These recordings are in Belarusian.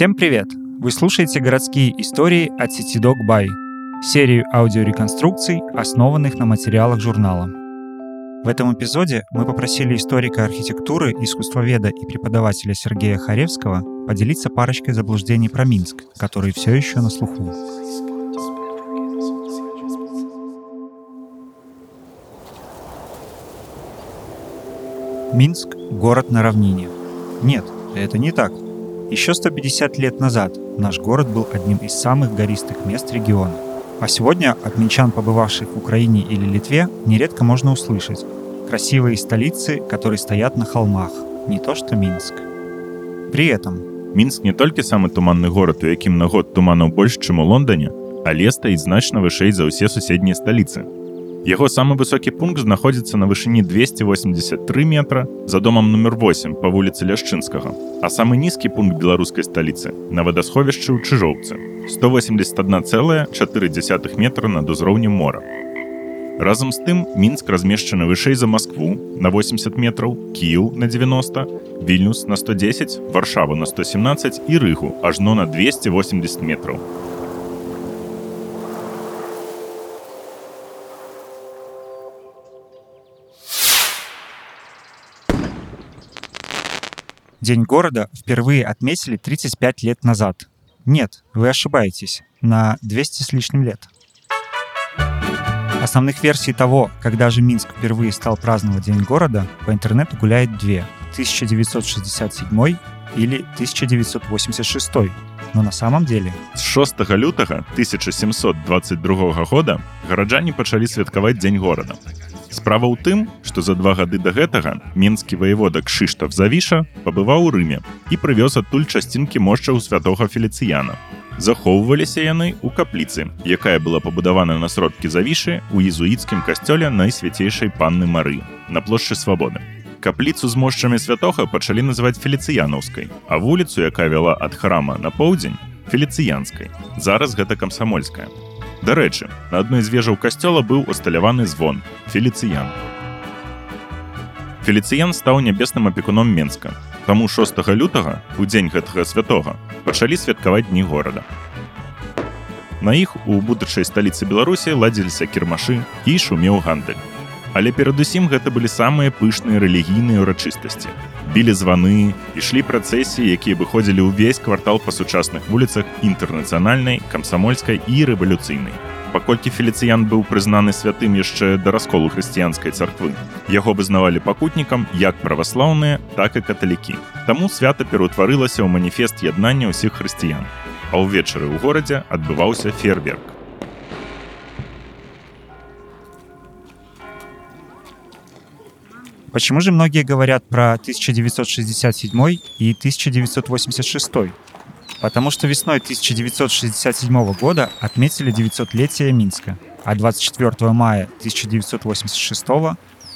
Всем привет! Вы слушаете городские истории от CityDog By, серию аудиореконструкций, основанных на материалах журнала. В этом эпизоде мы попросили историка архитектуры, искусствоведа и преподавателя Сергея Харевского поделиться парочкой заблуждений про Минск, которые все еще на слуху. Минск – город на равнине. Нет, это не так. Еще 150 лет назад наш город был одним из самых гористых мест региона. А сегодня от минчан, побывавших в Украине или Литве, нередко можно услышать красивые столицы, которые стоят на холмах, не то что Минск. При этом Мінск не толькі самы туманны горад, у якім на год туманаў больш, чым у Лондоне, але стаіць значна вышэй за ўсе суседнія сталіцы. Яго самы высокі пункт знаходзіцца на вышыні 283 метра за домам нумер 8 па вуліцы ляшчынскага, а самы нізкі пункт беларускай сталіцы на вадасховішчы ў чыжоўцы 181,4 метра над узроўнем мора. Разам з тым мінск размешчаны вышэй за Маскву на 80 метраў, Кіў на 90, Вільнюс на 110, варшаву на 117 і рыгу ажно на 280 метраў. День города впервые отметили 35 лет назад. Нет, вы ошибаетесь, на 200 с лишним лет. Основных версий того, когда же Минск впервые стал праздновать День города, по интернету гуляет две – 1967 или 1986. Но на самом деле... З 6 лютага 1722 года гараджане пачалі святкаваць дзень горада. Справа ў тым, што за два гады да гэтага менскі воевода Кшыштаф Завіша пабываў у рыме і прывёз адтуль часцінкі мошчаў святога Феліцыяна. Захоўваліся яны ў капліцы, якая была пабудавана на сродкі завішы ў езуіцкім касцёле найсвяцейшай панны Мары на плошчы свабоды. Капліцу з мошчамі святога пачалі называць феліцыянаўскай, а вуліцу, якая вяла ад храма на поўдзень феліцыянскай. Зараз гэта камсамольская. Дарэчы, на адной з вежаў касцёла быў усталяваны звон феліцыян. Феліцыян стаў нябесным апекуном Менска. Таму 6 лютага у дзень гэтага святога пачалі святкаваць дні горада. На іх у будучай сталіцы Беларусі ладзіліся кірмашы і шумеў гандаль. Але перадусім гэта былі самыя пышныя рэлігійныя ўрачыстасці. Білі званы, ішлі працэсіі, якія выходзілі ўвесь квартал па сучасных вуліцах інтэрнацыянальнай, камсамольскай і рэвалюцыйнай. Паколькі феліцыян быў прызнаны святым яшчэ да расколу хрысціянскай царквы. Яго вызнавалі пакутнікам як праваслаўныя, так і каталікі. Таму свята пераўтварылася ў маніфест яднання ўсіх хрысціян. А ўвечары ў горадзе адбываўся ферверк. Почему же многие говорят про 1967 и 1986? Потому что весной 1967 года отметили 900-летие Минска, а 24 мая 1986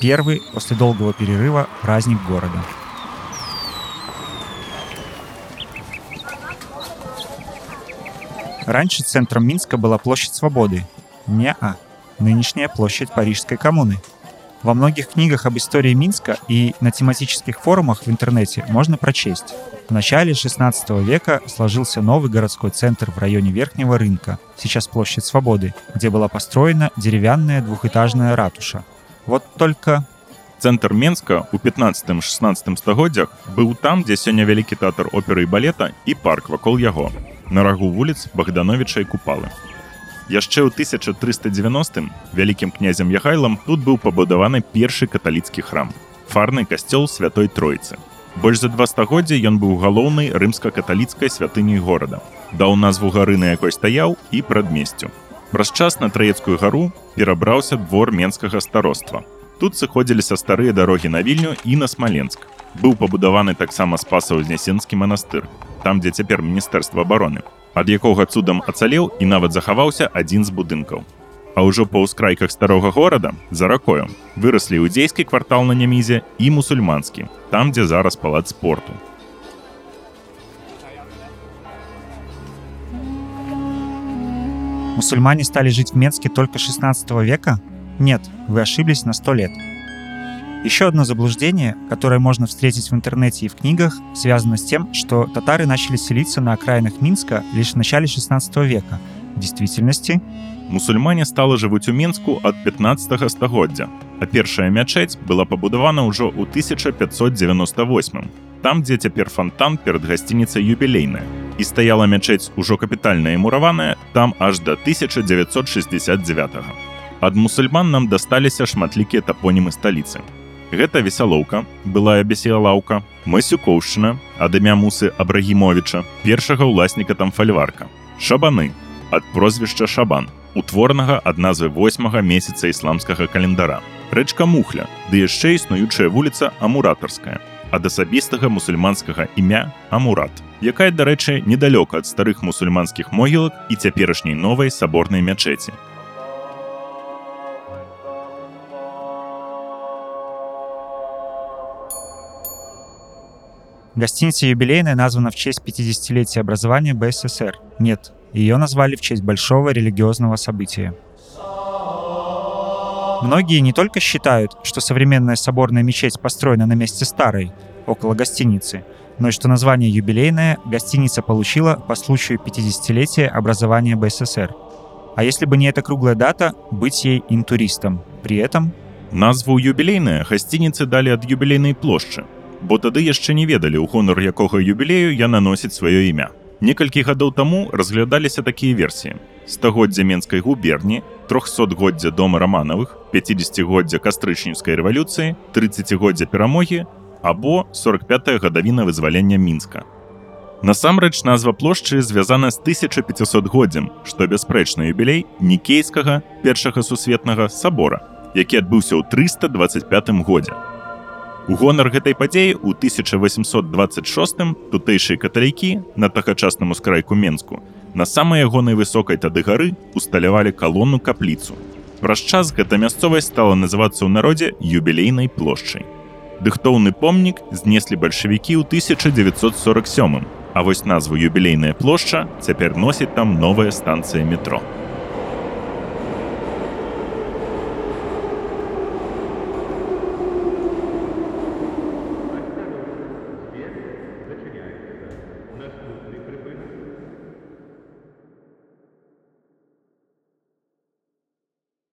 первый после долгого перерыва праздник города. Раньше центром Минска была площадь Свободы. Не-а, нынешняя площадь Парижской коммуны – во многих книгах об истории Минска и на тематических форумах в интернете можно прочесть. В начале 16 века сложился новый городской центр в районе Верхнего рынка, сейчас площадь Свободы, где была построена деревянная двухэтажная ратуша. Вот только Цэнтр Менска ў 15-16 стагоддзях быў там, дзе сёння вялікі тэатр оперы і балета і парк вакол яго. На рагу вуліц Богдановіча і купалы. Яшчэ ў 1390 вялікім князем Яхайлам тут быў пабудаваны першы каталіцкі храм. Фарны касцёл святой тройцы. Больш за два стагоддзя ён быў галоўнай рымска-каталіцкай святыняй горада. Даў назву гары, на якой стаяў і прадмесцю. Праз час на траецкую гару перабраўся двор менскага староства. Тут сыходзіліся старыя дарогі на вільню і на смаленск. Быў пабудаваны таксама спасаўзнесенскі манастыр, там дзе цяпер міністэрства абароны ад якога цудам ацалеў і нават захаваўся адзін з будынкаў. А ўжо па ўскрайках старога горада за ракою выраслі іудзейскі квартал на нямізе і мусульманскі, там, дзе зараз палац спорту. Мусульмане стали жить в Менске только 16 века? Нет, вы ошиблись на 100 лет. Еще одно заблуждение, которое можно встретить в интернете и в книгах, связано с тем, что татары начали селиться на окраинах Минска лишь в начале 16 века. В действительности, Мусульмане стали жывуць у Мінску ад 15 стагоддзя, а першая мячэць была пабудавана ўжо ў 1598, там, дзе цяпер фонтан перад гасцініцай юбілейная. І стаяла мячэць ужо капітальная і мураваная там аж да 1969. -го. Ад мусульман нам дасталіся шматлікія тапонімы сталіцы. Гэта весялоўка, былая бесіялаўка, Масюкоўшчына, ад імя мусы Абрагімовіча, першага ўласніка там фальварка. Шабаны, ад прозвішча Шабан, утворанага ад назвы восьмага месяца ісламскага календара. Рэчка мухля, ды яшчэ існуючая вуліца Амуратарская, ад асабістага мусульманскага імя Амурат, якая, дарэчы, недалёка ад старых мусульманскіх могілак і цяперашняй новай саборнай мячэці. гостиница юбилейная названа в честь 50-летия образования БССР. Нет, ее назвали в честь большого религиозного события. Многие не только считают, что современная соборная мечеть построена на месте старой, около гостиницы, но и что название юбилейное гостиница получила по случаю 50-летия образования БССР. А если бы не эта круглая дата, быть ей интуристом. При этом... Назву юбілейная гасцініцы далі ад юбілейнай плошчы, бо тады яшчэ не ведалі у гонар якога юбілею яна носіць сваё імя. Некалькі гадоў таму разглядаліся такія версіі. Стагоддзя менскай губерні, 300годдзя дома раманавых, 50годдзя кастрычніцкай рэвалюцыі, 30годдзя перамогі або 45 гадавіна вызвалення мінска. Насамрэч назва плошчы звязана з 1500годдзям, што бясспрэчны юбілей нікейскага першага сусветнага сабора, які адбыўся ў 325 годзе. У гонар гэтай падзеі ў 1826 тутэйшыя каталікі на тагачасным ускрайку Менску на самай ягонай высокай тады гары усталявалі калону капліцу. Праз час гэта мясцовасць стала называцца ў народзе юбілейнай плошчай. Дыхтоўны помнік знеслі бальшавікі ў 1947, а вось назву юбілейная плошча цяпер носіць там новая станцыя метро.